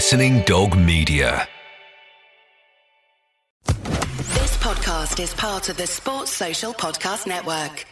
Listening Dog Media. This podcast is part of the Sports Social Podcast Network.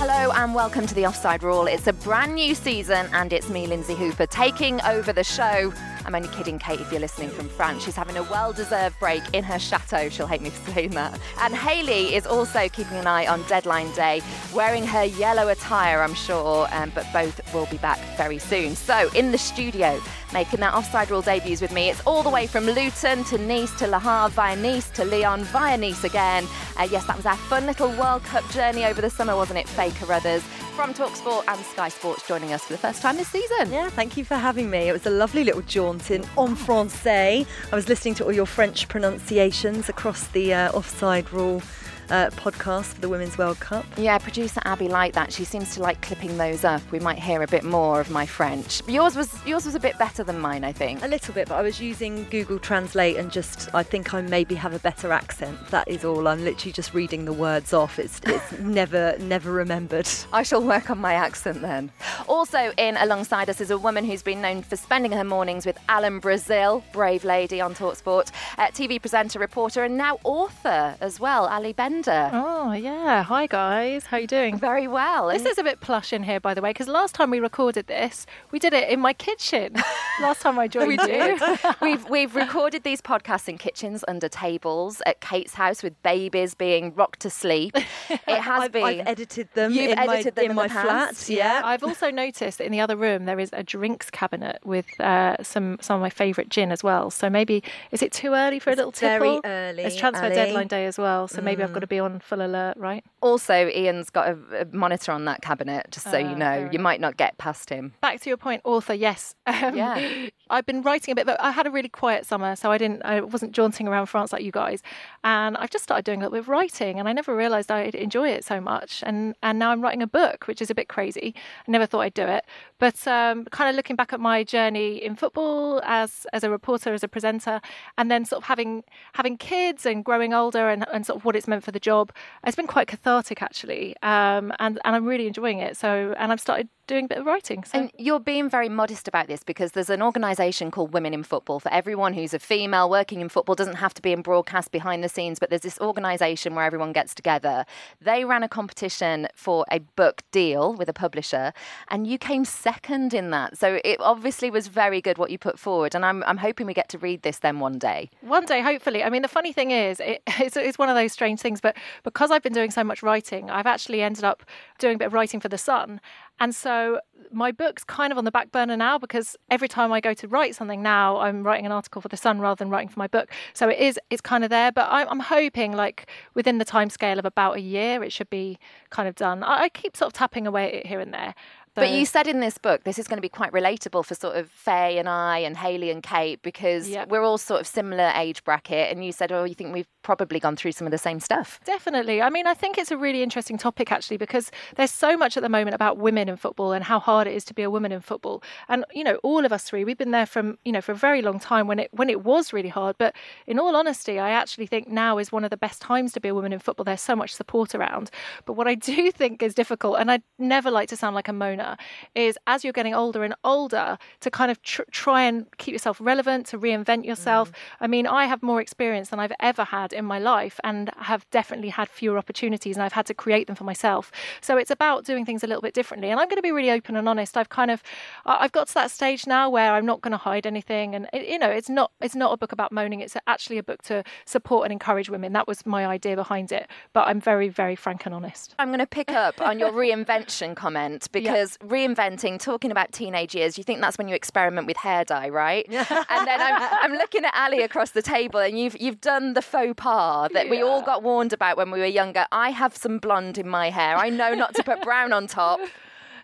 Hello and welcome to the Offside Rule. It's a brand new season and it's me, Lynsey Hooper, taking over the show. I'm only kidding, Kate, if you're listening from France. She's having a well deserved break in her chateau. She'll hate me for saying that. And Hayley is also keeping an eye on deadline day, wearing her yellow attire, I'm sure, um, but both will be back very soon. So, in the studio, making their offside rule debuts with me. It's all the way from Luton to Nice to Le Havre via Nice to Lyon via Nice again. Uh, yes, that was our fun little World Cup journey over the summer, wasn't it, Faye Carruthers? From Talksport and Sky Sports joining us for the first time this season. Yeah, thank you for having me. It was a lovely little jaunt in en français. I was listening to all your French pronunciations across the uh, offside rule uh, podcast for the Women's World Cup. Yeah, producer Abby liked that. She seems to like clipping those up. We might hear a bit more of my French. Yours was yours was a bit better than mine, I think. A little bit, but I was using Google Translate and just I think I maybe have a better accent. That is all. I'm literally just reading the words off. It's it's never never remembered. I shall work on my accent then. Also in alongside us is a woman who's been known for spending her mornings with Alan Brazil, brave lady on Talksport, uh, TV presenter, reporter, and now author as well, Ali Bender. Oh yeah, hi guys, how you doing? Very well. This is a bit plush in here, by the way, because last time we recorded this, we did it in my kitchen. last time I joined we you. did. we've we've recorded these podcasts in kitchens, under tables, at Kate's house with babies being rocked to sleep. It has I've, been. I've edited them You've in edited my, them in in my the flat. past, yeah. I've also noticed that in the other room there is a drinks cabinet with uh, some some of my favourite gin as well. So maybe is it too early for a little tipple? very early, It's transfer Ali. deadline day as well, so maybe I've got to be on full alert, right? also, Ian's got a, a monitor on that cabinet, just so Ah, you know. You might not get past him. back to your point, author. Yes, um, Yeah. I've been writing a bit, but I had a really quiet summer, so I didn't. I wasn't jaunting around France like you guys, and I've just started doing a little bit of writing, and I never realised I'd enjoy it so much, and and now I'm writing a book, which is a bit crazy. I never thought I'd do it, but um, kind of looking back at my journey in football as as a reporter, as a presenter, and then sort of having having kids and growing older, and, and sort of what it's meant for the job, it's been quite cathartic actually, um, and and I'm really enjoying it. So, and I've started doing a bit of writing. So. And you're being very modest about this because there's an organisation called Women in Football. For everyone who's a female working in football, doesn't have to be in broadcast behind the scenes, but there's this organisation where everyone gets together. They ran a competition for a book deal with a publisher, and you came second in that. So it obviously was very good what you put forward, and I'm, I'm hoping we get to read this then one day. One day, hopefully. I mean, the funny thing is, it, it's, it's one of those strange things, but because I've been doing so much writing, I've actually ended up doing a bit of writing for The Sun. And so my book's kind of on the back burner now because every time I go to write something now, I'm writing an article for The Sun rather than writing for my book. So it is, it's kind of there. But I'm, I'm hoping, like, within the time scale of about a year, it should be kind of done. I, I keep sort of tapping away at it here and there. But you said in this book, this is going to be quite relatable for sort of Faye and I and Hayley and Kate because Yep. we're all sort of similar age bracket. And you said, oh, you think we've probably gone through some of the same stuff. Definitely. I mean, I think it's a really interesting topic actually because there's so much at the moment about women in football and how hard it is to be a woman in football. And you know, all of us three, we've been there from you know for a very long time when it when it was really hard. But in all honesty, I actually think now is one of the best times to be a woman in football. There's so much support around. But what I do think is difficult, and I never like to sound like a moaner, is as you're getting older and older to kind of tr- try and keep yourself relevant, to reinvent yourself. Mm. I mean, I have more experience than I've ever had in my life and have definitely had fewer opportunities and I've had to create them for myself. So it's about doing things a little bit differently. And I'm going to be really open and honest. I've kind of I've got to that stage now where I'm not going to hide anything and it, you know, it's not it's not a book about moaning. It's actually a book to support and encourage women. That was my idea behind it. But I'm very very frank and honest. I'm going to pick up on your reinvention comment because reinventing, talking about teenage years, you think that's when you experiment with hair dye, right? and then I'm, I'm looking at Ali across the table, and you've you've done the faux pas that we all got warned about when we were younger. I have some blonde in my hair. I know not to put brown on top.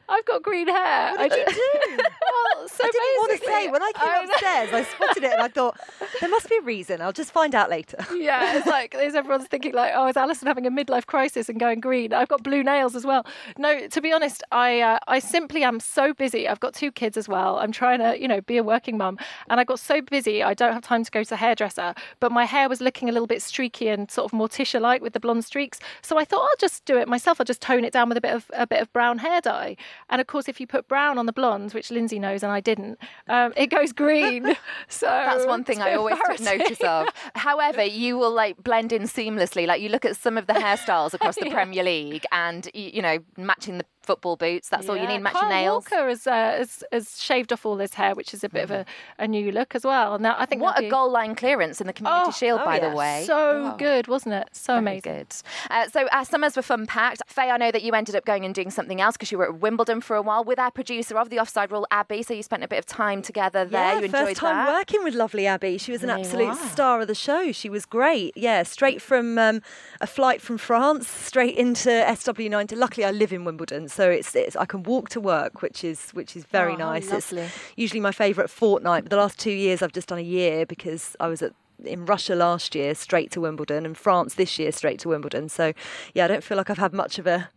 I've got green hair. What did you do? well, so I didn't want to say when I came I upstairs, I spotted it and I thought there must be a reason. I'll just find out later. yeah, it's like there's everyone's thinking like, oh, is Alison having a midlife crisis and going green? I've got blue nails as well. No, to be honest, I uh, I simply am so busy. I've got two kids as well. I'm trying to you know be a working mum, and I got so busy I don't have time to go to the hairdresser. But my hair was looking a little bit streaky and sort of Morticia like with the blonde streaks. So I thought I'll just do it myself. I'll just tone it down with a bit of a bit of brown hair dye. And of course, if you put brown on the blonde, which Lynsey knows and I didn't, um, it goes green. so That's one thing I always took notice of. However, you will like blend in seamlessly. Like you look at some of the hairstyles across the Premier League, and you, you know, matching the football boots. That's all you need. Match Kyle your nails. Walker has, uh, has, has shaved off all his hair, which is a bit of a, a new look as well. Now I think What a be- goal line clearance in the Community Oh, Shield, oh by yeah. the way. So good, wasn't it? So Very amazing. good. Uh, so our summers were fun packed. Faye, I know that you ended up going and doing something else because you were at Wimbledon for a while with our producer of the Offside Rule, Abby. So you spent a bit of time together there. Yeah, you enjoyed first time that. working with lovely Abby. She was an you absolute are. star of the show. She was great. Yeah, straight from um, a flight from France straight into SW9. Luckily, I live in Wimbledon, so it's, it's I can walk to work, which is which is very Oh, nice. lovely. It's usually my favourite fortnight. But the last two years, I've just done a year because I was at in Russia last year, straight to Wimbledon, and France this year, straight to Wimbledon. So, yeah, I don't feel like I've had much of a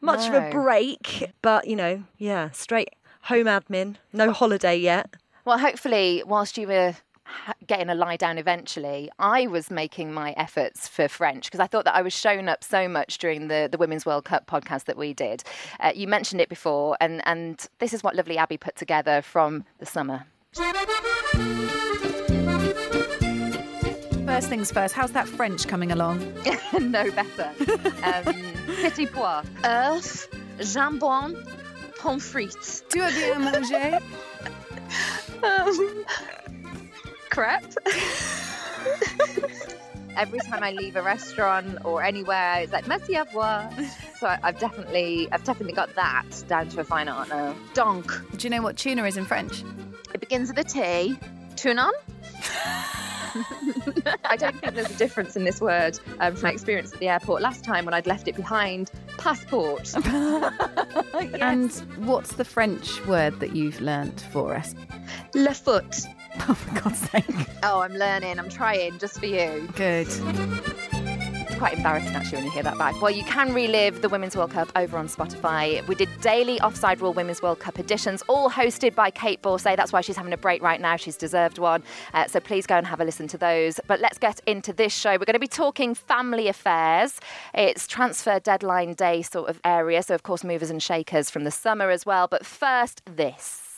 much of a break. But you know, yeah, straight home admin, no holiday yet. Well, hopefully, whilst you were getting a lie down eventually, I was making my efforts for French because I thought that I was shown up so much during the, the Women's World Cup podcast that we did. Uh, you mentioned it before, and, and this is what lovely Abby put together from the summer. First things first, how's that French coming along? no better. Um, petit pois. œufs, jambon, pommes frites. Tu as bien mangé? Um, crepe. Every time I leave a restaurant or anywhere, it's like merci à revoir. So I- I've definitely, I've definitely got that down to a fine art now. Donk. Do you know what tuna is in French? it begins with a T. Tunon. I don't think there's a difference in this word um, from my experience at the airport last time when I'd left it behind. Passport. And what's the French word that you've learnt for us? Le foot. Oh, for God's sake. Oh, I'm learning. I'm trying just for you. Good. Quite embarrassing actually when you hear that back. Well, you can relive the Women's World Cup over on Spotify. We did daily Offside Rule Women's World Cup editions, all hosted by Kate Borsay. That's why she's having a break right now. She's deserved one. Uh, so please go and have a listen to those. But let's get into this show. We're going to be talking family affairs. It's transfer deadline day sort of area. So, of course, movers and shakers from the summer as well. But first, this.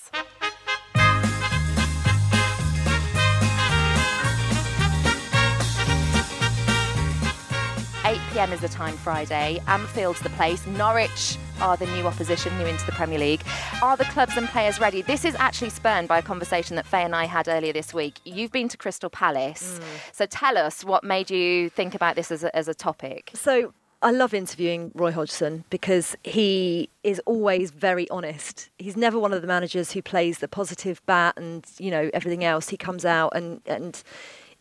8 pm is the time Friday. Anfield's the place. Norwich are the new opposition, new into the Premier League. Are the clubs and players ready? This is actually spurned by a conversation that Faye and I had earlier this week. You've been to Crystal Palace. Mm. So tell us what made you think about this as a, as a topic. So I love interviewing Roy Hodgson because he is always very honest. He's never one of the managers who plays the positive bat and you know everything else. He comes out and and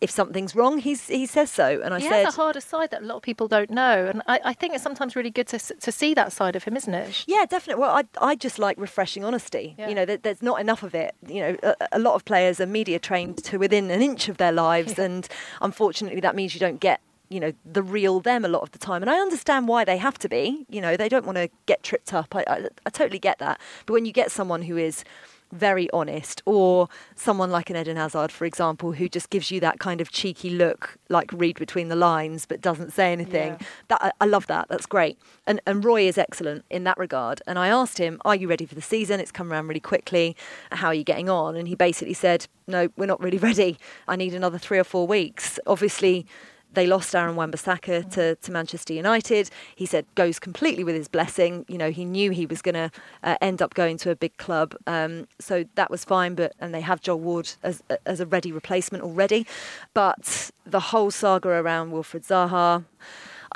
if something's wrong, he's he says so. And I He said, has a harder side that a lot of people don't know, and I, I think it's sometimes really good to to see that side of him, isn't it? Yeah, definitely. Well, I, I just like refreshing honesty. Yeah. You know, there, there's not enough of it. You know, a, a lot of players are media trained to within an inch of their lives, and unfortunately, that means you don't get you know the real them a lot of the time. And I understand why they have to be. You know, they don't want to get tripped up. I, I, I totally get that. But when you get someone who is very honest, or someone like an Eden Hazard, for example, who just gives you that kind of cheeky look, like read between the lines, but doesn't say anything. Yeah. That I, I love that. That's great. And and Roy is excellent in that regard. And I asked him, "Are you ready for the season? It's come around really quickly. How are you getting on?" And he basically said, "No, we're not really ready. I need another three or four weeks." Obviously. They lost Aaron Wan-Bissaka to, to Manchester United. He said goes completely with his blessing. You know, he knew he was going to uh, end up going to a big club, um, so that was fine. But and they have Joel Ward as as a ready replacement already. But the whole saga around Wilfred Zaha,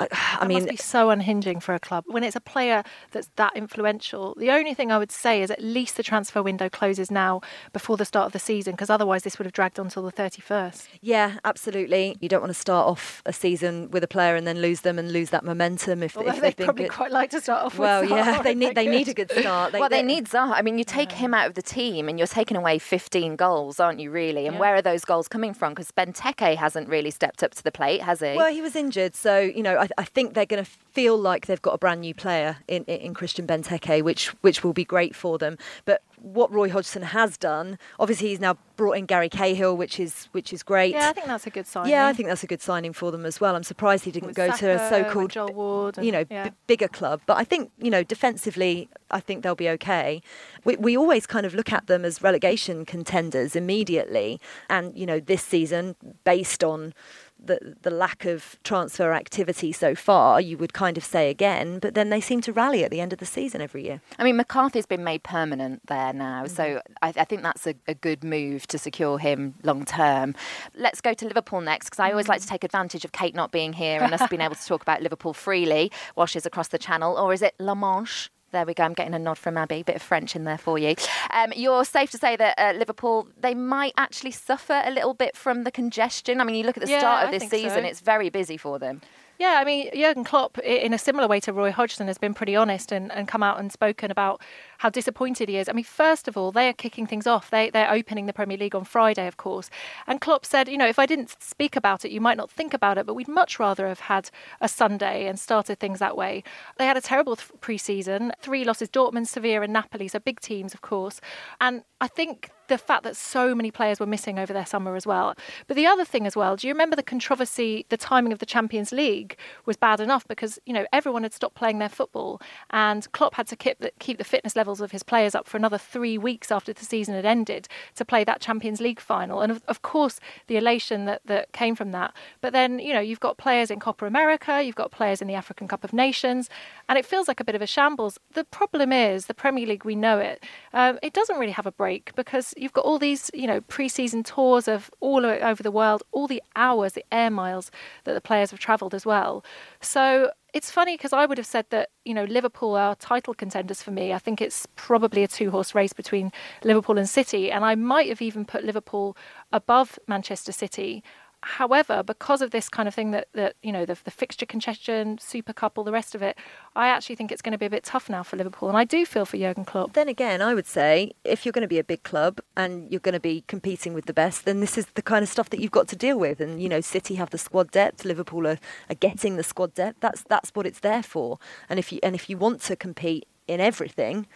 I, I mean, must be so unhinging for a club when it's a player that's that influential. The only thing I would say is at least the transfer window closes now before the start of the season, because otherwise this would have dragged on till the 31st. yeah, absolutely. You don't want to start off a season with a player and then lose them and lose that momentum if, Although if they they've probably good. quite like to start off well, with. yeah, Zaha they need they need a good start. well, they need Zaha. I mean, you take him out of the team and you're taking away 15 goals, aren't you, really? And Yeah. where are those goals coming from? Because Benteke hasn't really stepped up to the plate, has he? Well, he was injured, so you know I, I think they're going to feel like they've got a brand new player in, in, Christian Benteke, which which will be great for them. But what Roy Hodgson has done, obviously, he's now brought in Gary Cahill, which is which is great. Yeah, I think that's a good sign. Yeah, I think that's a good signing for them as well. I'm surprised he didn't With go to a so-called, and- you know, yeah. b- bigger club. But I think, you know, defensively, I think they'll be okay. We, we always kind of look at them as relegation contenders immediately, and you know, this season, based on the the lack of transfer activity so far, you would kind of say again. But then they seem to rally at the end of the season every year. I mean, McCarthy's been made permanent there now, so Mm-hmm. I, I think that's a, a good move to secure him long term. Let's go to Liverpool next, because I always like to Mm-hmm. take advantage of Kate not being here and us being able to talk about Liverpool freely while she's across the channel. Or is it La Manche? There we go. I'm getting a nod from Abby. A bit of French in there for you. Um, you're safe to say that uh, Liverpool they might actually suffer a little bit from the congestion. I mean, you look at the Yeah, start of I this think so. season; it's very busy for them. Yeah, I mean, Jurgen Klopp, in a similar way to Roy Hodgson, has been pretty honest and, and come out and spoken about how disappointed he is. I mean, first of all, they are kicking things off. They, they're opening the Premier League on Friday, of course. And Klopp said, you know, if I didn't speak about it, you might not think about it, but we'd much rather have had a Sunday and started things that way. They had a terrible th- pre season three losses Dortmund, Sevilla, and Napoli, so big teams, of course. And I think the fact that so many players were missing over their summer as well. But the other thing as well, do you remember the controversy? The timing of the Champions League was bad enough because you know everyone had stopped playing their football, and Klopp had to keep the, keep the fitness levels of his players up for another three weeks after the season had ended to play that Champions League final. And of, of course, the elation that that came from that. But then you know you've got players in Copa America, you've got players in the African Cup of Nations, and it feels like a bit of a shambles. The problem is the Premier League, we know it. Um, it doesn't really have a break because you've got all these, you know, pre-season tours of all over the world, all the hours, the air miles that the players have travelled as well. So it's funny because I would have said that, you know, Liverpool are title contenders for me. I think it's probably a two-horse race between Liverpool and City, and I might have even put Liverpool above Manchester City. However, because of this kind of thing that, that you know, the, the fixture congestion, Super Cup, all the rest of it, I actually think it's going to be a bit tough now for Liverpool. And I do feel for Jurgen Klopp. Then again, I would say if you're going to be a big club and you're going to be competing with the best, then this is the kind of stuff that you've got to deal with. And you know, City have the squad depth, Liverpool are, are getting the squad depth. That's that's what it's there for. And if you and if you want to compete in everything,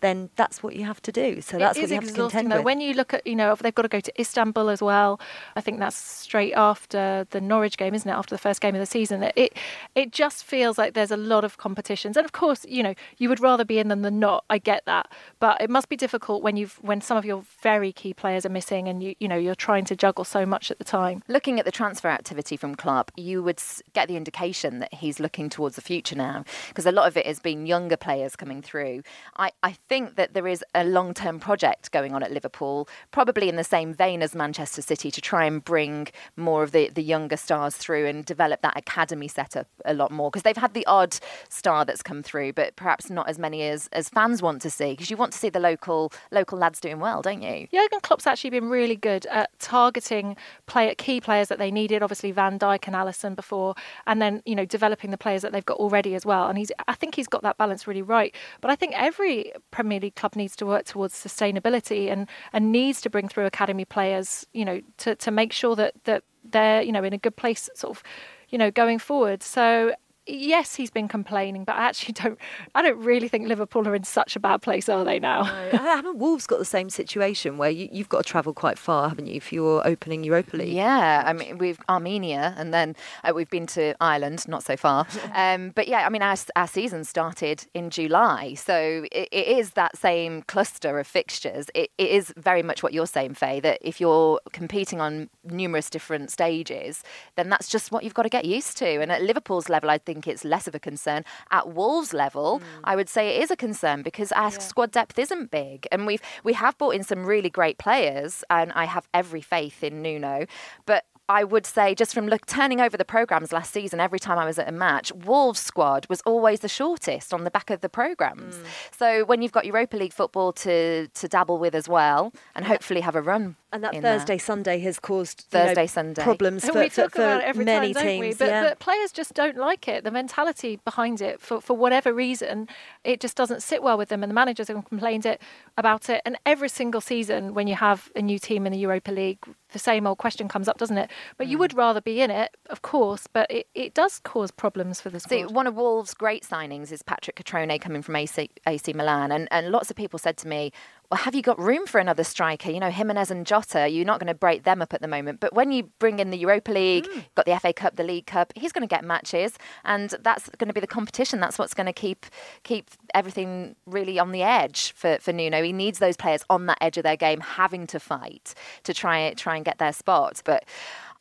then that's what you have to do. So that's it what is you have to exhausting contend though. with. When you look at, you know, they've got to go to Istanbul as well. I think that's straight after the Norwich game, isn't it? After the first game of the season, it it just feels like there's a lot of competitions. And of course, you know, you would rather be in them than not. I get that, but it must be difficult when you've when some of your very key players are missing, and you you know you're trying to juggle so much at the time. Looking at the transfer activity from Klopp, you would get the indication that he's looking towards the future now, because a lot of it has been younger players coming through. I, I think that there is a long term project going on at Liverpool, probably in the same vein as Manchester City, to try and bring more of the, the younger stars through and develop that academy setup a lot more. Because they've had the odd star that's come through, but perhaps not as many as, as fans want to see, because you want to see the local local lads doing well, don't you? Jurgen Klopp's actually been really good at targeting player, key players that they needed. Obviously, Van Dijk and Alisson before, and then you know developing the players that they've got already as well. And he's, I think he's got that balance really right. But I think every Premier League club needs to work towards sustainability and and needs to bring through academy players. You know, to to make sure that that they're you know in a good place, sort of, you know, going forward. So yes, he's been complaining, but I actually don't. I don't really think Liverpool are in such a bad place, are they now? No, haven't Wolves got the same situation where you, you've got to travel quite far, haven't you, for your opening Europa League? Yeah, I mean we've Armenia, and then uh, we've been to Ireland, not so far. Um, but yeah, I mean our, our season started in July, so it, it is that same cluster of fixtures. It, it is very much what you're saying, Faye. That if you're competing on numerous different stages, then that's just what you've got to get used to. And at Liverpool's level, I think it's less of a concern. At Wolves' level, mm. I would say it is a concern because our squad depth isn't big, and we've we have brought in some really great players, and I have every faith in Nuno, but I would say, just from look, turning over the programmes last season, every time I was at a match, Wolves squad was always the shortest on the back of the programmes. Mm. So when you've got Europa League football to, to dabble with as well, and hopefully have a run. And that in there. Thursday, Sunday has caused you know, Thursday, Sunday. problems And for, we for, talk for about it every many time, don't teams. we? But, yeah. but players just don't like it. The mentality behind it, for, for whatever reason, it just doesn't sit well with them. And the managers have complained it about it. And every single season, when you have a new team in the Europa League, the same old question comes up, doesn't it? But you hmm. would rather be in it, of course. But it, it does cause problems for the See, squad. one of Wolves' great signings is Patrick Cutrone coming from AC, AC Milan. And, and lots of people said to me, well, have you got room for another striker? You know, Jimenez and Jota, you're not going to break them up at the moment. But when you bring in the Europa League, mm. got the FA Cup, the League Cup, he's going to get matches. And that's going to be the competition. That's what's going to keep keep everything really on the edge for, for Nuno. He needs those players on that edge of their game, having to fight to try, try and get their spot. But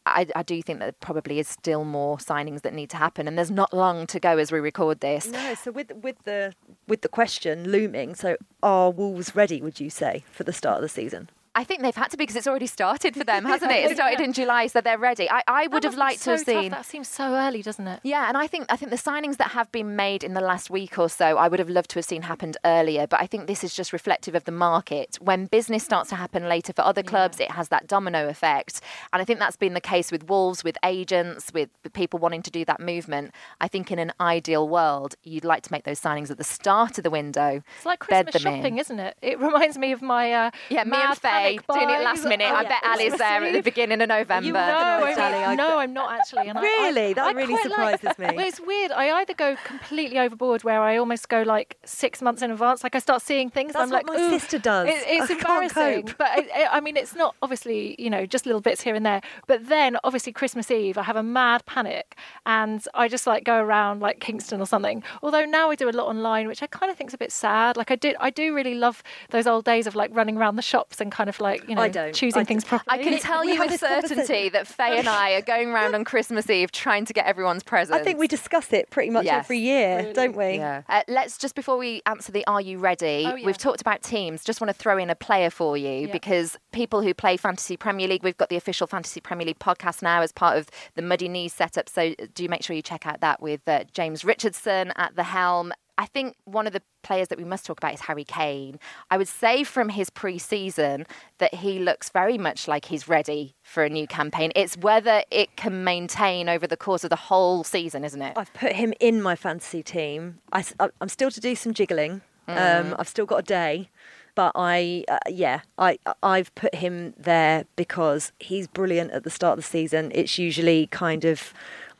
I, I do think that probably is still more signings that need to happen, and there's not long to go as we record this. No, so with with the with the question looming, so are Wolves ready? Would you say for the start of the season? I think they've had to because it's already started for them, hasn't it? It started in July, so they're ready. I, I would have liked to have so tough. seen. That seems so early, doesn't it? Yeah, and I think I think the signings that have been made in the last week or so, I would have loved to have seen happened earlier. But I think this is just reflective of the market. When business starts to happen later for other clubs, it has that domino effect, and I think that's been the case with Wolves, with agents, with, people wanting to do that movement. I think in an ideal world, you'd like to make those signings at the start of the window. It's like Christmas them in. shopping, isn't it? It reminds me of my uh, Yeah, me mad and Faye panic doing it last minute. Oh, I yeah. bet Ali's there at the beginning of November. You know, organised, I Ali, no, I'm not actually. And Really? I, That I really quite like- surprises me. Well, it's weird. I either go completely overboard, where I almost go like six months in advance. Like I start seeing things. That's I'm what like, my sister does. It, it's I can't embarrassing, cope. but I, I- I mean, it's not obviously you know just little bits here and there. But then obviously Christmas Eve, I have a mad panic, and I just like go around like Kingston or something. Although now I do a lot online, which I kind of think is a bit sad. Like I did, I do really love those old days of like running around the shops and kind of like you know I don't. choosing I things properly. I can tell We you with certainty that Faye and I are going around on Christmas Eve trying to get everyone's presents. I think we discuss it pretty much Yes, every year, don't we? Yeah. Uh, let's just before we answer the "Are you ready?" Oh, yeah. We've talked about teams. Just want to throw in a player for you Yeah. because people who play Fantasy Premier League, we've got the official Fantasy Premier League podcast now as part of the Muddy Knees setup. So do make sure you check out that with uh, James Richardson at the helm. I think one of the players that we must talk about is Harry Kane. I would say from his pre-season that he looks very much like he's ready for a new campaign. It's whether it can maintain over the course of the whole season, isn't it? I've put him in my fantasy team. I, am still to do some jiggling. Mm. Um, I've still got a day, but I, uh, yeah, I, I've put him there because he's brilliant at the start of the season. It's usually kind of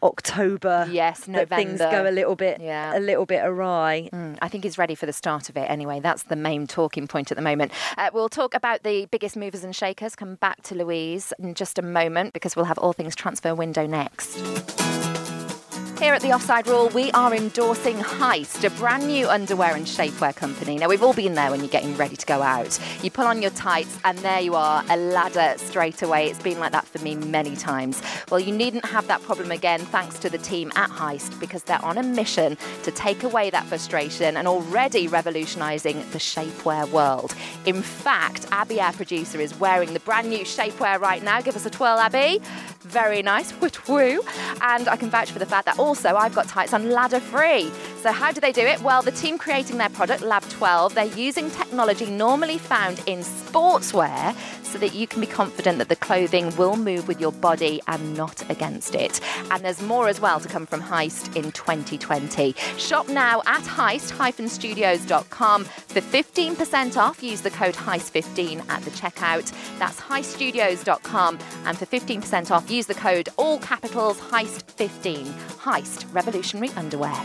October. Yes, that things go a little bit, Yeah. a little bit awry. Mm, I think he's ready for the start of it anyway. That's the main talking point at the moment. Uh, we'll talk about the biggest movers and shakers. Come back to Louise in just a moment because we'll have all things transfer window next. Here at the Offside Rule, we are endorsing Heist, a brand new underwear and shapewear company. Now, we've all been there when you're getting ready to go out. You pull on your tights, and there you are, a ladder straight away. It's been like that for me many times. Well, you needn't have that problem again thanks to the team at Heist because they're on a mission to take away that frustration and already revolutionising the shapewear world. In fact, Abby, our producer, is wearing the brand new shapewear right now. Give us a twirl, Abby. Very nice. Woo. And I can vouch for the fact that also I've got tights on ladder free. So, how do they do it? Well, the team creating their product, Lab 12, they're using technology normally found in sportswear so that you can be confident that the clothing will move with your body and not against it. And there's more as well to come from Heist in 2020. Shop now at heist-studios.com for 15% off. Use the code HEIST15 at the checkout. That's heiststudios.com. And for 15% off, use the code all capitals HEIST15. Heist Revolutionary Underwear.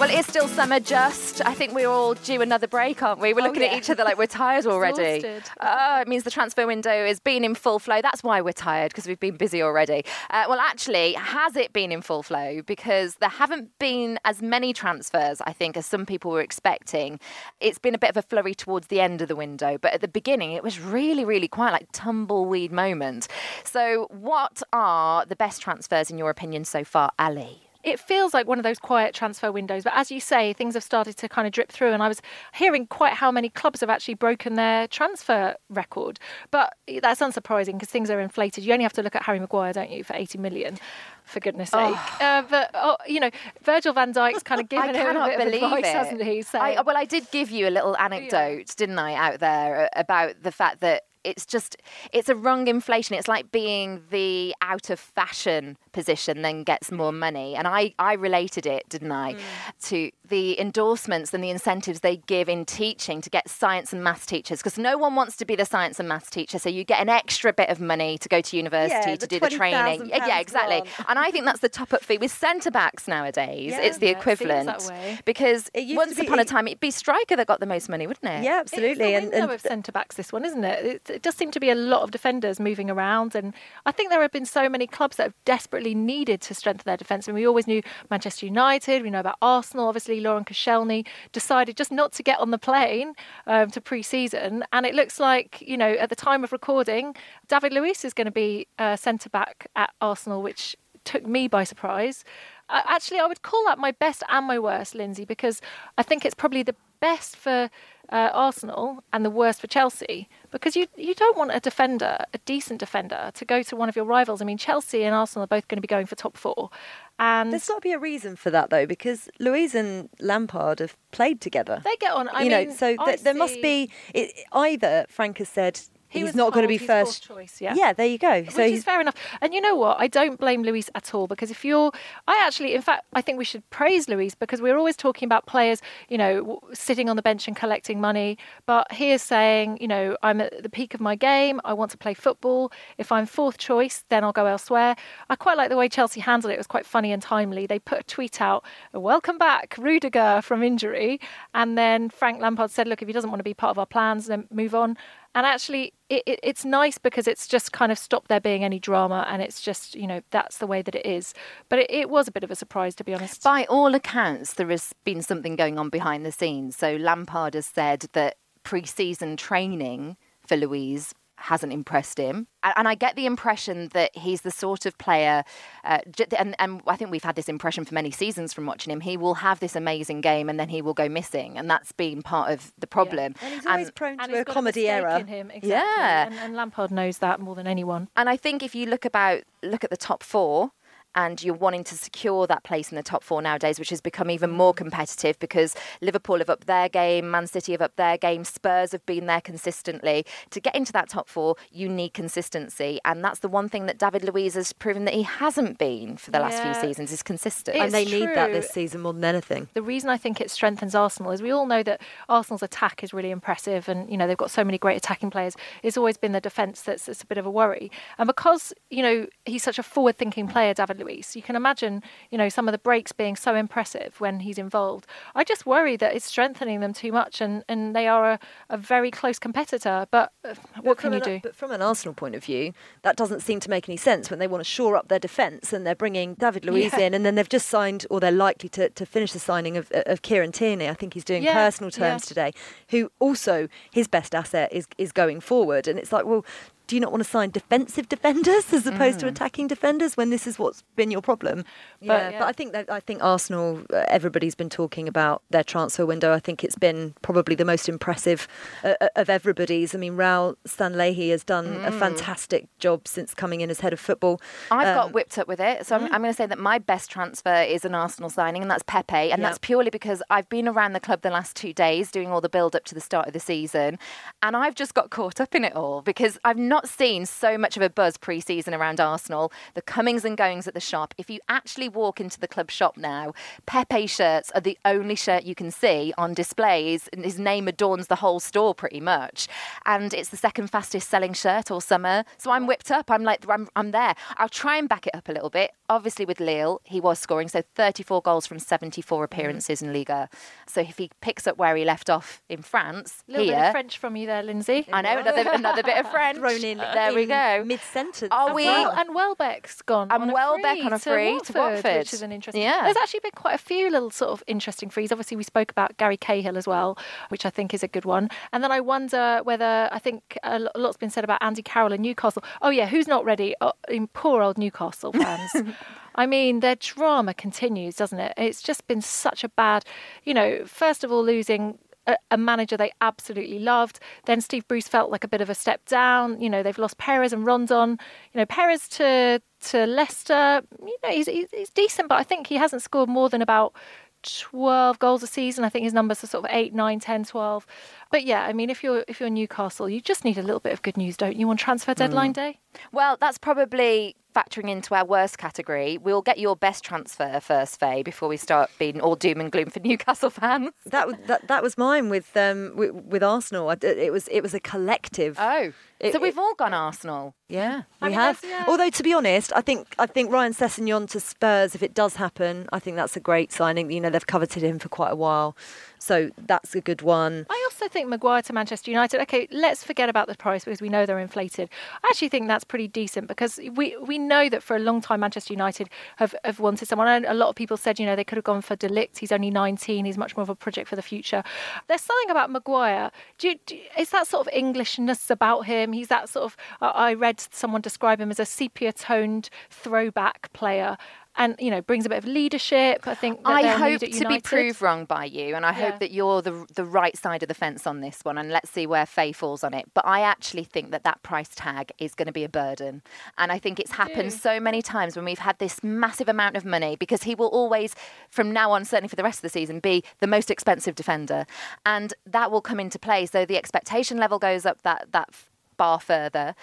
Well, it is still summer, just. I think we're all due another break, aren't we? We're Oh, looking at each other like we're tired already. Oh, it means the transfer window has been in full flow. That's why we're tired, because we've been busy already. Uh, well, actually, has it been in full flow? Because there haven't been as many transfers, I think, as some people were expecting. It's been a bit of a flurry towards the end of the window, but at the beginning, it was really, really quite like tumbleweed moment. So, what are the best transfers, in your opinion, so far, Ali? It feels like one of those quiet transfer windows. But as you say, things have started to kind of drip through. And I was hearing quite how many clubs have actually broken their transfer record. But that's unsurprising because things are inflated. You only have to look at Harry Maguire, don't you, for 80 million, for goodness sake. Uh, but, oh, you know, Virgil van Dijk's kind of given I him a bit of believe advice, it. hasn't he? So, I, well, I did give you a little anecdote, didn't I, out there about the fact that it's just it's a wrong inflation. It's like being the out of fashion position then gets more money, and I I related it, didn't I, hmm. to the endorsements and the incentives they give in teaching to get science and maths teachers because no one wants to be the science and maths teacher, so you get an extra bit of money to go to university Yeah, to do the training. £20,000 Yeah, exactly. one. And I think that's the top up fee with centre backs nowadays. Yeah. it's the it equivalent way. because It once be- upon a time it'd be striker that got the most money, wouldn't it? Yeah, It's absolutely. the And, and of centre backs, this one, isn't it? it? It does seem to be a lot of defenders moving around, and I think there have been so many clubs that have desperately needed to strengthen their defence. I And we always knew Manchester United, we know about Arsenal, obviously Laurent Koscielny decided just not to get on the plane um, to pre-season, and it looks like you know at the time of recording, David Luiz is going to be uh, centre back at Arsenal, which took me by surprise. Uh, actually, I would call that my best and my worst, Lynsey, because I think it's probably the best for uh, Arsenal and the worst for Chelsea because you you don't want a defender, a decent defender, to go to one of your rivals. I mean, Chelsea and Arsenal are both going to be going for top four, and there's got to be a reason for that though, because Luiz and Lampard have played together. they get on. I you mean, know, so th- there must be it, either Frank has said He he's was not going to be first choice, yeah. yeah, there you go. So Which he's is fair enough. And you know what? I don't blame Luiz at all because if you're, I actually, in fact, I think we should praise Luiz because we're always talking about players, you know, sitting on the bench and collecting money. But he is saying, you know, I'm at the peak of my game. I want to play football. If I'm fourth choice, then I'll go elsewhere. I quite like the way Chelsea handled it. It was quite funny and timely. They put a tweet out, "Welcome back, Rudiger from injury," and then Frank Lampard said, "Look, if he doesn't want to be part of our plans, then move on." And actually, it, it, it's nice because it's just kind of stopped there being any drama, and it's just you know that's the way that it is. But it, it was a bit of a surprise, to be honest. By all accounts, there has been something going on behind the scenes. So Lampard has said that pre-season training for Luiz hasn't impressed him, and I get the impression that he's the sort of player, uh, and, and I think we've had this impression for many seasons from watching him. He will have this amazing game, and then he will go missing, and that's been part of the problem. and he's always And- prone and to he's a comedy mistake error. in him, exactly. Yeah. and, and Lampard knows that more than anyone. And I think if you look about look at the top four and you're wanting to secure that place in the top four nowadays, which has become even more competitive because Liverpool have upped their game, Man City have upped their game, Spurs have been there consistently. To get into that top four, you need consistency. And that's the one thing that David Luiz has proven that he hasn't been for the last few seasons is consistent. It's and they need that this season more than anything. the reason I think it strengthens Arsenal is we all know that Arsenal's attack is really impressive, and you know they've got so many great attacking players. It's always been the defence that's, that's a bit of a worry, and because you know he's such a forward-thinking player, David Luiz, you can imagine you know some of the breaks being so impressive when he's involved. I just worry that it's strengthening them too much, and, and they are a, a very close competitor. But uh, what But can you an- do? But from an Arsenal point of view, that doesn't seem to make any sense when they want to shore up their defence and they're bringing David Luiz Yeah. in, and then they've just signed, or they're likely to, to finish the signing of, of Kieran Tierney. I think he's doing Yeah, personal yeah. terms today, who also his best asset is is going forward, and it's like, well. Do you not want to sign defensive defenders as opposed to attacking defenders when this is what's been your problem? But- But, yeah. but I think that I think Arsenal. Uh, everybody's been talking about their transfer window. I think it's been probably the most impressive uh, uh, of everybody's. I mean, Raul Sanllehi has done a fantastic job since coming in as head of football. I've Um, got whipped up with it. So I'm, I'm going to say that my best transfer is an Arsenal signing, and that's Pepe. And Yeah. that's purely because I've been around the club the last two days doing all the build up to the start of the season. And I've just got caught up in it all because I've not seen so much of a buzz pre season around Arsenal, the comings and goings at the shop. If you actually walk into the club shop now, Pepe shirts are the only shirt you can see on displays. And his name adorns the whole store pretty much. And it's the second fastest selling shirt all summer. So I'm whipped up. I'm like, I'm, I'm there. I'll try and back it up a little bit. Obviously, with Lille, he was scoring. So 34 goals from 74 mm. appearances in Liga. So if he picks up where he left off in France, A little here. bit of French from you there, Lynsey. I know, another, another bit of French. thrown in. There we go. Mid sentence. Are we- Well, and Welbeck's gone. And on Welbeck on a free to Watford. which is an interesting. Yeah. there's actually been quite a few little sort of interesting frees. Obviously, we spoke about Gary Cahill as well, which I think is a good one. And then I wonder whether I think a lot's been said about Andy Carroll and Newcastle. Oh yeah, who's not ready? Oh, in poor old Newcastle fans. I mean, their drama continues, doesn't it? It's just been such a bad, you know, first of all, losing a, a, manager they absolutely loved. Then Steve Bruce felt like a bit of a step down. You know, they've lost Perez and Rondon. You know, Perez to to Leicester. You know, he's, he's, he's decent, but I think he hasn't scored more than about 12 goals a season. I think his numbers are sort of 8, 9, 10, 12. But yeah, I mean if you're if you're Newcastle, you just need a little bit of good news, don't you, on transfer deadline mm. day? Well, that's probably factoring into our worst category. We'll get your best transfer first, Faye, before we start being all doom and gloom for Newcastle fans. That was that, that was mine with um with, with Arsenal. It was it was a collective. Oh, it, so we've it, all gone Arsenal. Yeah, we I mean, have. Yeah. Although to be honest, I think I think Ryan Sessegnon to Spurs, if it does happen, I think that's a great signing. You know, they've coveted him for quite a while. So that's a good one. I also think Maguire to Manchester United. Okay, let's forget about the price because we know they're inflated. I actually think that's pretty decent because we we know that for a long time Manchester United have, have wanted someone. And a lot of people said, you know, they could have gone for de Ligt. He's only 19. He's much more of a project for the future. There's something about Maguire. Do, you, do is that sort of Englishness about him? He's that sort of. I read someone describe him as a sepia toned throwback player and you know brings a bit of leadership. I think. I hope to be proved wrong by you, and I yeah. hope that you're the the right side of the fence on this one. And let's see where Faye falls on it. But I actually think that that price tag is going to be a burden, and I think it's happened so many times when we've had this massive amount of money because he will always, from now on, certainly for the rest of the season, be the most expensive defender, and that will come into play. So the expectation level goes up that that bar further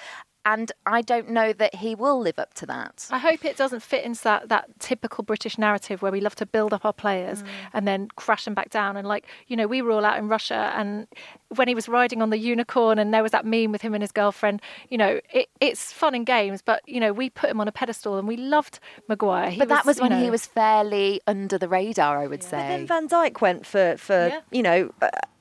and I don't know that he will live up to that. I hope it doesn't fit into that, that typical British narrative where we love to build up our players mm. and then crash them back down. And like, you know, we were all out in Russia and when he was riding on the unicorn and there was that meme with him and his girlfriend, you know, it, it's fun and games, but, you know, we put him on a pedestal and we loved Maguire. He but that was, was when know, he was fairly under the radar, I would yeah. say. But then Van Dijk went for, for yeah. you know,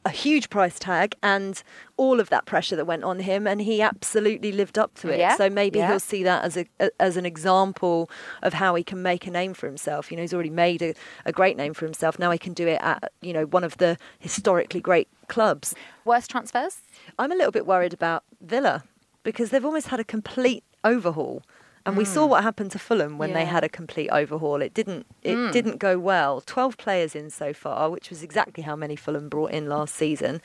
a huge price tag and all of that pressure that went on him and he absolutely lived up to it. Yeah. so maybe yeah. he'll see that as a, as an example of how he can make a name for himself. You know he's already made a, a great name for himself. Now he can do it at you know one of the historically great clubs. Worst transfers? I'm a little bit worried about villa because they've almost had a complete overhaul and mm. we saw mm. what happened to Fulham when yeah. they had a complete overhaul. It didn't it mm. didn't go well. 12 players in so far, which was exactly how many Fulham brought in last season.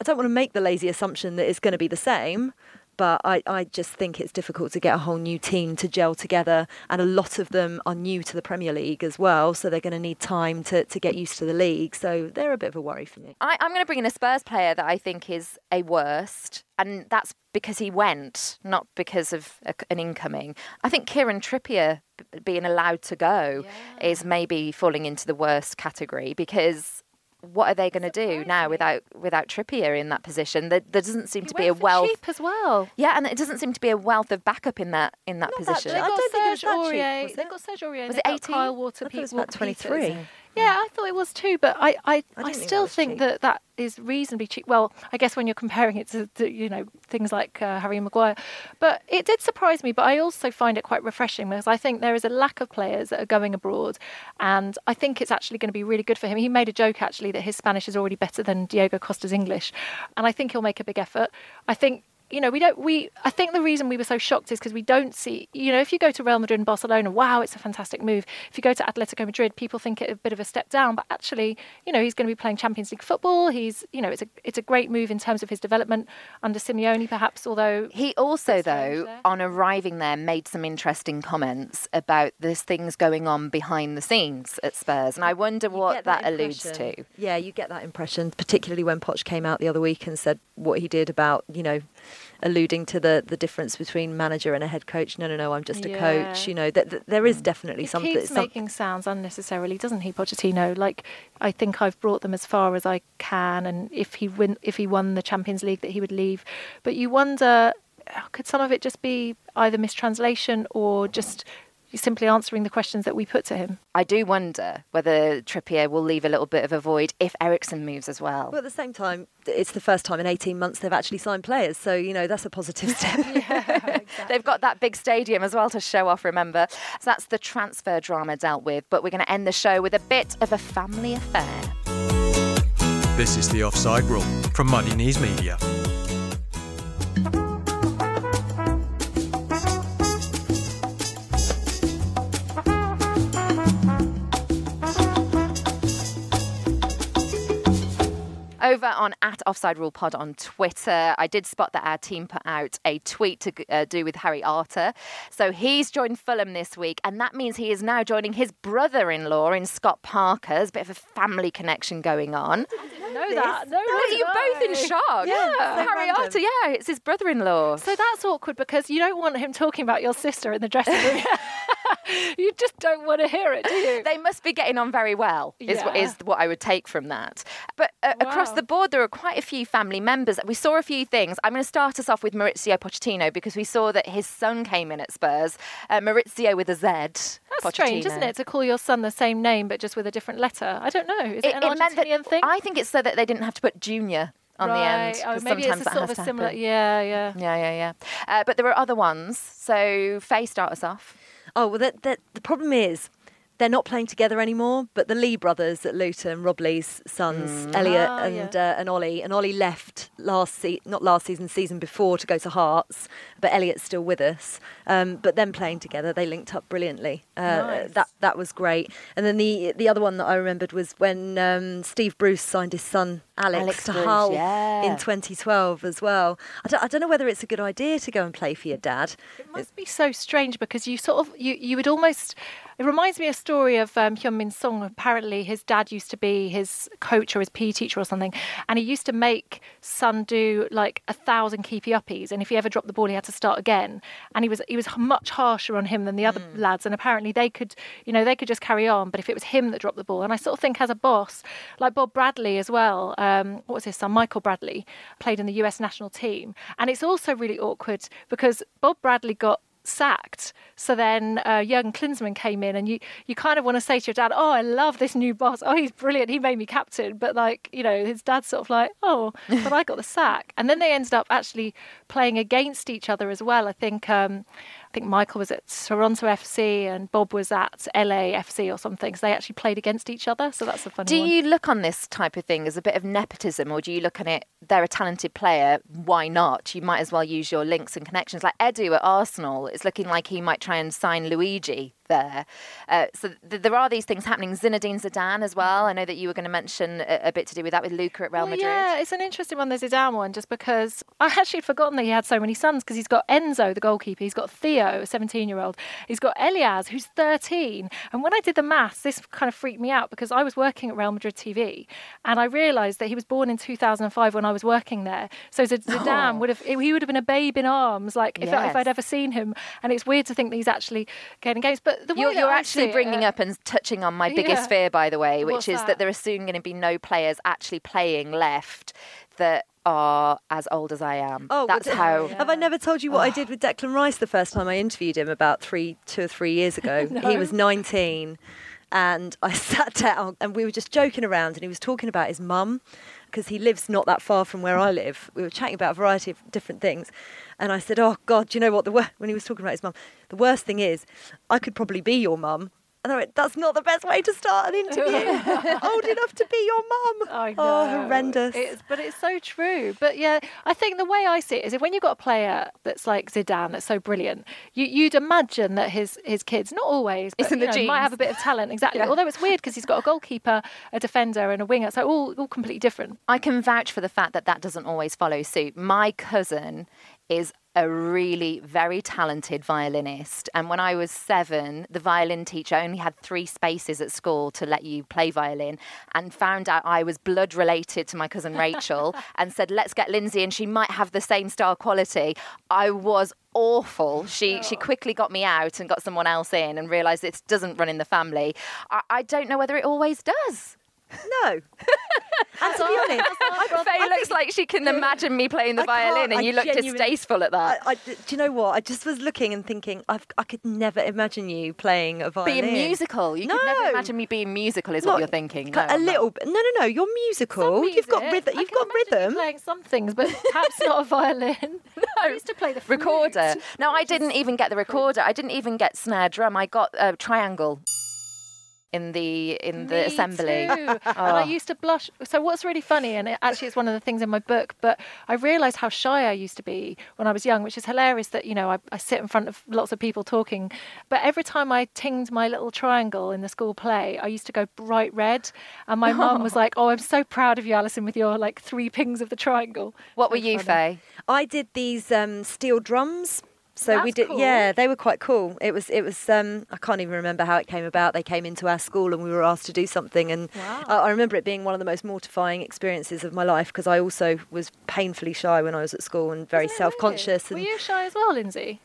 I don't want to make the lazy assumption that it's going to be the same, but I, I just think it's difficult to get a whole new team to gel together. And a lot of them are new to the Premier League as well, so they're going to need time to, to get used to the league. So they're a bit of a worry for me. I, I'm going to bring in a Spurs player that I think is a worst, and that's because he went, not because of a, an incoming. I think Kieran Trippier being allowed to go yeah. is maybe falling into the worst category because what are they going to do now without without Trippier in that position? There, there doesn't seem he to be a wealth cheap as well. Yeah, and it doesn't seem to be a wealth of backup in that in that Not position. That, they got Serge Aurier. They got Serge Aurier. Was it eighteen? Kyle Walter. I thought it was about twenty three. Yeah, I thought it was too, but I, I, I, I still think, that, think that that is reasonably cheap. Well, I guess when you're comparing it to, to you know things like uh, Harry Maguire, but it did surprise me. But I also find it quite refreshing because I think there is a lack of players that are going abroad, and I think it's actually going to be really good for him. He made a joke actually that his Spanish is already better than Diego Costa's English, and I think he'll make a big effort. I think you know, we don't, we, I think the reason we were so shocked is because we don't see, you know, if you go to Real Madrid and Barcelona, wow, it's a fantastic move. If you go to Atletico Madrid, people think it's a bit of a step down, but actually, you know, he's going to be playing Champions League football. He's, you know, it's a, it's a great move in terms of his development under Simeone, perhaps, although. He also, though, on arriving there, made some interesting comments about there's things going on behind the scenes at Spurs. And I wonder what that, that alludes to. Yeah, you get that impression, particularly when Poch came out the other week and said what he did about, you know, alluding to the the difference between manager and a head coach. No, no, no, I'm just a coach. You know, that, there is mm. definitely he something. Keeps some... making sounds unnecessarily, doesn't he, Pochettino? Like, I think I've brought them as far as I can, and if he win, if he won the Champions League, that he would leave. But you wonder, could some of it just be either mistranslation or just He's simply answering the questions that we put to him. I do wonder whether Trippier will leave a little bit of a void if Eriksen moves as well. Well, at the same time, it's the first time in 18 months they've actually signed players, so you know that's a positive step. yeah, exactly. They've got that big stadium as well to show off. Remember, so that's the transfer drama dealt with. But we're going to end the show with a bit of a family affair. This is the Offside Rule from Muddy Knees Media. Over on at Offside Rule Pod on Twitter, I did spot that our team put out a tweet to uh, do with Harry Arter. So he's joined Fulham this week, and that means he is now joining his brother-in-law in Scott Parker's bit of a family connection going on. know that. No, no, you're both in no. shock. Yeah, so Harry random. Arter, yeah, it's his brother-in-law. So that's awkward because you don't want him talking about your sister in the dressing room. you just don't want to hear it, do you? they must be getting on very well is, what, Yeah. is what I would take from that. But uh, across the board, there are quite a few family members. We saw a few things. I'm going to start us off with Mauricio Pochettino because we saw that his son came in at Spurs. Uh, Maurizio with a Z. That's strange, isn't it, to call your son the same name but just with a different letter? I don't know. Is it, an meant that- thing? I think it's so that they didn't have to put junior on right. the end. Oh, maybe sometimes it's a sort of a similar. happen. Yeah, yeah. Yeah, yeah, yeah. Uh, but there were other ones. So Faye, start us off. Oh well, that, that, the problem is they're not playing together anymore. But the Lee brothers at Luton, Rob Lee's sons, Elliot Ah, and uh, and Ollie, and Ollie left last se- not last season, season before to go to Hearts. But Elliot's still with us. Um, but them playing together, they linked up brilliantly. Uh, Nice. That that was great. And then the the other one that I remembered was when um, Steve Bruce signed his son Alex, Alex to Bruce, Hull yeah. in 2012 as well. I don't, I don't know whether it's a good idea to go and play for your dad. It must be so strange because you sort of you you would almost. It reminds me of a story of um, Heung-Min Son. Apparently, his dad used to be his coach or his PE teacher or something, and he used to make Son do like a thousand keepy uppies, and if he ever dropped the ball, he had to start again. And he was he was much harsher on him than the other lads, and apparently they could you know they could just carry on, but if it was him that dropped the ball, and I sort of think as a boss, like Bob Bradley as well. Um, what was his son? Michael Bradley played in the U.S. national team, and it's also really awkward because Bob Bradley got sacked. So then uh, Jurgen Klinsmann came in, and you you kind of want to say to your dad, "Oh, I love this new boss. Oh, he's brilliant. He made me captain." But like you know, his dad's sort of like, "Oh, but I got the sack." And then they ended up actually playing against each other as well. I think. Um, I think Michael was at Toronto FC and Bob was at LA FC or something. So they actually played against each other. So that's a funny one. Do one. you look on this type of thing as a bit of nepotism, or do you look on it? They're a talented player. Why not? You might as well use your links and connections. Like Edu at Arsenal, it's looking like he might try and sign Luigi there. Uh, so th- there are these things happening. Zinedine Zidane as well. I know that you were going to mention a, a bit to do with that with Luca at Real Well, Madrid. Yeah, it's an interesting one, the Zidane one, just because I actually had forgotten that he had so many sons because he's got Enzo, the goalkeeper, he's got Theo, a 17 year old, he's got Elyaz, who's 13. And when I did the maths, this kind of freaked me out because I was working at Real Madrid TV and I realised that he was born in 2005 when I was working there. So Zidane would have, he would have been a babe in arms, like if, I, if I'd ever seen him. And it's weird to think that he's actually getting games. But the You're, you're actually see it, bringing uh, up and touching on my biggest yeah. fear, by the way, which What's is that? that? there are soon going to be no players actually playing left that are as old as I am. Oh, that's how. Have I never told you what I did with Declan Rice the first time I interviewed him about three, two or three years ago? He was 19, and I sat down and we were just joking around, and he was talking about his mum because he lives not that far from where I live. We were chatting about a variety of different things, and I said, "Oh God, do you know what the wor-? when he was talking about his mum? The worst thing is, I could probably be your mum." And I went, "That's not the best way to start an interview. Old enough to be your mum. I Oh, horrendous. It's, but it's so true. But yeah, I think the way I see it is if when you've got a player that's like Zidane, that's so brilliant, you, you'd imagine that his his kids, not always, but It's in the know, might have a bit of talent. Exactly. Although it's weird because he's got a goalkeeper, a defender, and a winger, so all all completely different. I can vouch for the fact that that doesn't always follow suit. My cousin is a really very talented violinist. And when I was seven, the violin teacher only had three spaces at school to let you play violin and found out I was blood related to my cousin Rachel and said, let's get Lynsey and she might have the same star quality. I was awful. She she oh. quickly got me out and got someone else in and realised it doesn't run in the family. I, I don't know whether it always does. No. to be honest, I, Faye looks like she can imagine me playing the I violin, and I you look distasteful at that. I, I- do you know what? I just was looking and thinking, I've, I could never imagine you playing a violin. being musical, you could never imagine me being musical, is Not- what you're thinking. No, a little bit. No, no, no. You're musical. You've got rhythm. You've got rhythm. playing some things, but perhaps not a violin. I used to play the flute. Recorder. No, I didn't even get the recorder. I didn't even get snare drum. I got a triangle. In the in the Me assembly. too. And I used to blush. So what's really funny, and it actually it's one of the things in my book, but I realised how shy I used to be when I was young, which is hilarious. That you know I, I sit in front of lots of people talking, but every time I tinged my little triangle in the school play, I used to go bright red, and my mum was like, "Oh, I'm so proud of you, Alison, with your like three pings of the triangle." What So were you, funny. Faye? I did these um, steel drums. So we That's did, yeah, they were quite cool. It was, it was. Um, I can't even remember how it came about. They came into our school and we were asked to do something, and Wow. I, I remember it being one of the most mortifying experiences of my life because I also was painfully shy when I was at school and very self-conscious. And Were you shy as well, Lynsey?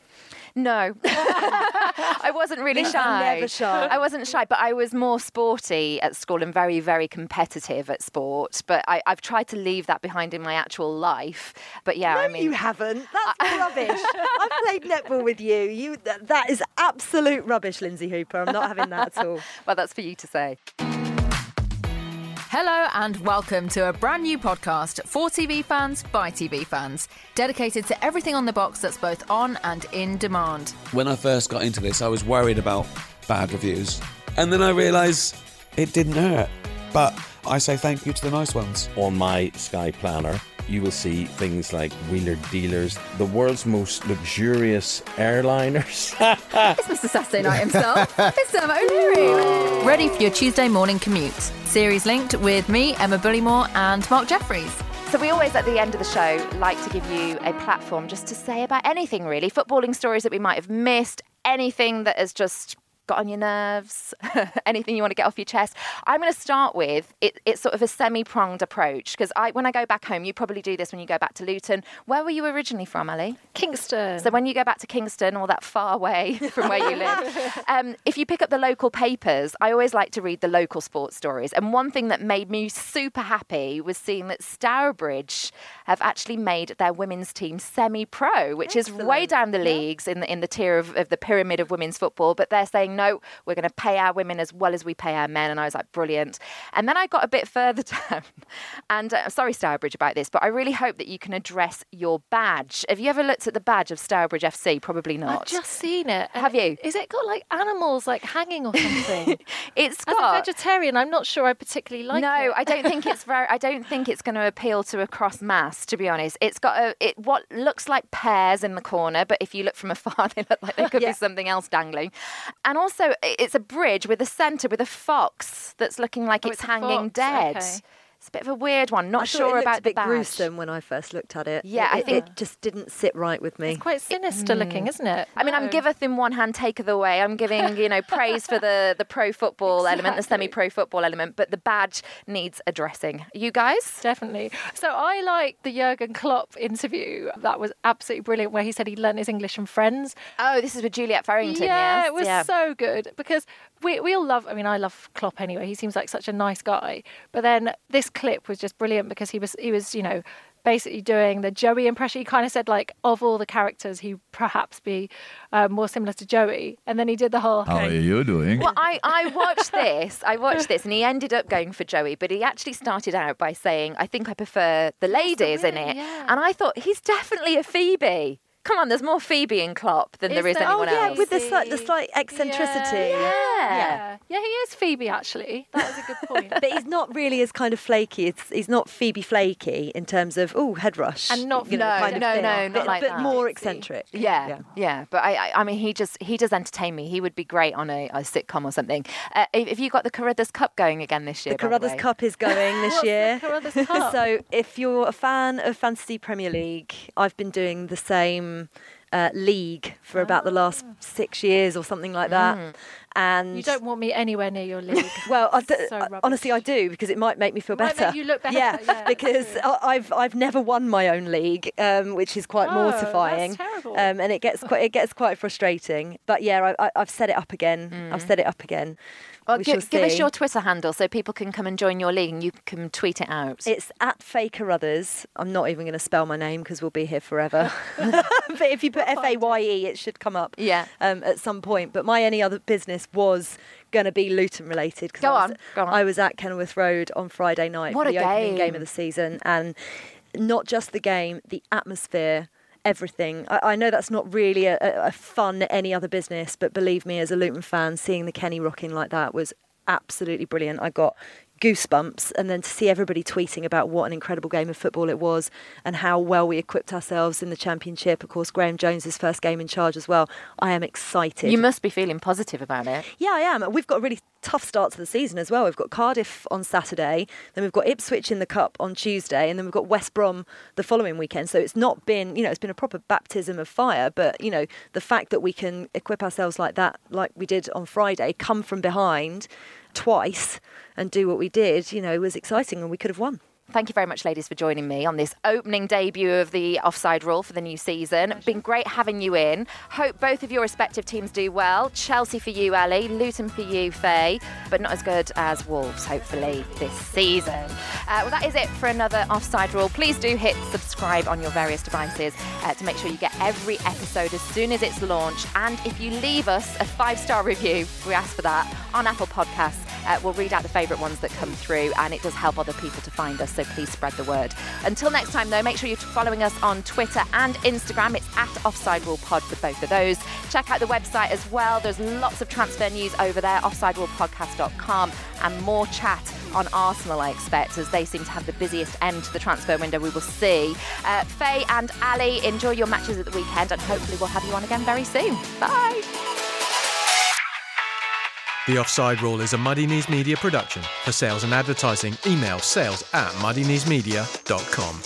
No, I wasn't really shy. never shy. I wasn't shy, but I was more sporty at school and very, very competitive at sport. But I, I've tried to leave that behind in my actual life. But yeah, no, I mean, you haven't. That's rubbish. I've played netball with you. You, that, that is absolute rubbish, Lynsey Hooper. I'm not having that at all. well, that's for you to say. Hello and welcome to a brand new podcast for TV fans by TV fans, dedicated to everything on the box that's both on and in demand. When I first got into this, I was worried about bad reviews. And then I realised it didn't hurt. But I say thank you to the nice ones. on my Sky Planner, you will see things like wheeler dealers, the world's most luxurious airliners. It's Mr. Saturday Night himself. it's Sam O'Leary. Ready for your Tuesday morning commute. Series linked with me, Emma Bullimore, and Mark Jefferies. So we always, at the end of the show, like to give you a platform just to say about anything really, footballing stories that we might have missed, anything that has just got on your nerves, anything you want to get off your chest. I'm going to start with it, it's sort of a semi-pronged approach because I, when I go back home, you probably do this when you go back to Luton. Where were you originally from, Ali? Kingston. So when you go back to Kingston, all that far away from where you live, um, if you pick up the local papers, I always like to read the local sports stories. And one thing that made me super happy was seeing that Stourbridge have actually made their women's team semi-pro, which is way down the leagues in the in the tier of, of the pyramid of women's football. But they're saying no, we're going to pay our women as well as we pay our men. And I was like, brilliant. And then I got a bit further down, and uh, sorry Stourbridge about this, but I really hope that you can address your badge. Have you ever looked at the badge of Stourbridge FC? Probably not. I've just seen it. Have you? Is it got like animals like hanging or something? It's As got a vegetarian, I'm not sure I particularly like no, it. I don't think it's very. I don't think it's going to appeal to a cross mass. To be honest, it's got a it what looks like pears in the corner, but if you look from afar, they look like there could Yeah. be something else dangling. And also, it's a bridge with a centre with a fox that's looking like Oh, it's, it's hanging dead. okay. It's a bit of a weird one. Not I sure it looked about a bit the badge. gruesome when I first looked at it. Yeah, It- I think- it just didn't sit right with me. It's quite sinister mm. looking, isn't it? I mean, I'm No. giveth in one hand, taketh away. I'm giving, you know, praise for the the pro football element, the semi-pro football element, but the badge needs addressing. You guys? Definitely. So I like the Jurgen Klopp interview. That was absolutely brilliant, where he said he learned his English from friends. Oh, this is with Juliet Farrington. yeah, yes? it was yeah. so good because we we all love. I mean, I love Klopp anyway. He seems like such a nice guy. But then this clip was just brilliant because he was he was you know basically doing the Joey impression. He kind of said like of all the characters, he perhaps be uh, more similar to Joey. And then he did the whole. How are you doing? Well, I, I watched this. I watched this, and he ended up going for Joey, but he actually started out by saying, "I think I prefer the ladies in really, it," yeah. and I thought he's definitely a Phoebe. Come on, there's more Phoebe in Klopp than Is there is there? Oh, yeah, else. with the slight, the slight eccentricity. Yeah. Yeah, yeah, he is Phoebe actually. That was a good point. But he's not really as kind of flaky. It's, he's not Phoebe flaky in terms of oh head rush And not you know, No, kind of no, thing. no, not but, like but that. more eccentric. Yeah, Yeah. yeah, But I, I, I mean, he just he does entertain me. He would be great on a, a sitcom or something. Uh, have have you got the Carruthers Cup going again this year? The Carruthers way? Cup is going this What's the year. Carruthers Cup? So if you're a fan of Fantasy Premier League, I've been doing the same uh, league for about the last six years or something like that. And Ah. You don't want me anywhere near your league. Well, I d- So I- rubbish. honestly, I do because it might make me feel Might better. make you look better, Yeah, yeah, because true. I- I've I've never won my own league, um, which is quite Oh, mortifying. that's terrible. Um, and it gets quite it gets quite frustrating. But yeah, I, I, I've set it up again. I've set it up again. Well, we shall give us your Twitter handle so people can come and join your league and you can tweet it out. It's at FayeCarruthers. I'm not even going to spell my name because we'll be here forever. but if you put F A Y E, it should come up. Yeah. Um, at some point. But my any other business was going to be Luton related. Go I was, on, go on. I was at Kenilworth Road on Friday night What for the opening game game. of the season, and not just the game, the atmosphere. Everything. I, I know that's not really a, a, fun any other business, but believe me, as a Luton fan, seeing the Kenny rocking like that was absolutely brilliant. I got goosebumps and then to see everybody tweeting about what an incredible game of football it was and how well we equipped ourselves in the championship. Of course Graeme Jones's first game in charge as well. I am excited. You must be feeling positive about it. yeah I am. We've got a really tough start to the season as well. We've got Cardiff on Saturday then we've got Ipswich in the cup on Tuesday and then we've got West Brom the following weekend. So it's not been you know it's been a proper baptism of fire but you know the fact that we can equip ourselves like that like we did on Friday come from behind twice and do what we did, you know, was exciting and we could have won. Thank you very much, ladies, for joining me on this opening debut of the offside rule for the new season. Been great having you in. Hope both of your respective teams do well. Chelsea for you, Ali, Luton for you, Faye, but not as good as Wolves, hopefully, this season. Uh, well, that is it for another offside rule. Please do hit subscribe on your various devices uh, to make sure you get every episode as soon as it's launched. And if you leave us a five star review, we ask for that on Apple Podcasts. Uh, we'll read out the favourite ones that come through, and it does help other people to find us. So please spread the word. Until next time, though, make sure you're following us on Twitter and Instagram. It's at Offside Rule Pod for both of those. Check out the website as well. There's lots of transfer news over there, offsiderulepodcast.com, and more chat on Arsenal, I expect, as they seem to have the busiest end to the transfer window. We will see. Uh, Faye and Ali, enjoy your matches at the weekend, and hopefully we'll have you on again very soon. Bye. The Offside Rule is a Muddy Knees Media production. For sales and advertising, email sales at muddykneesmedia.com.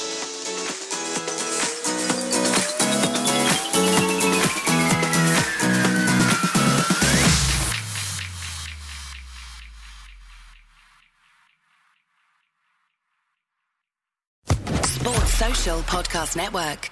Sports Social Podcast Network.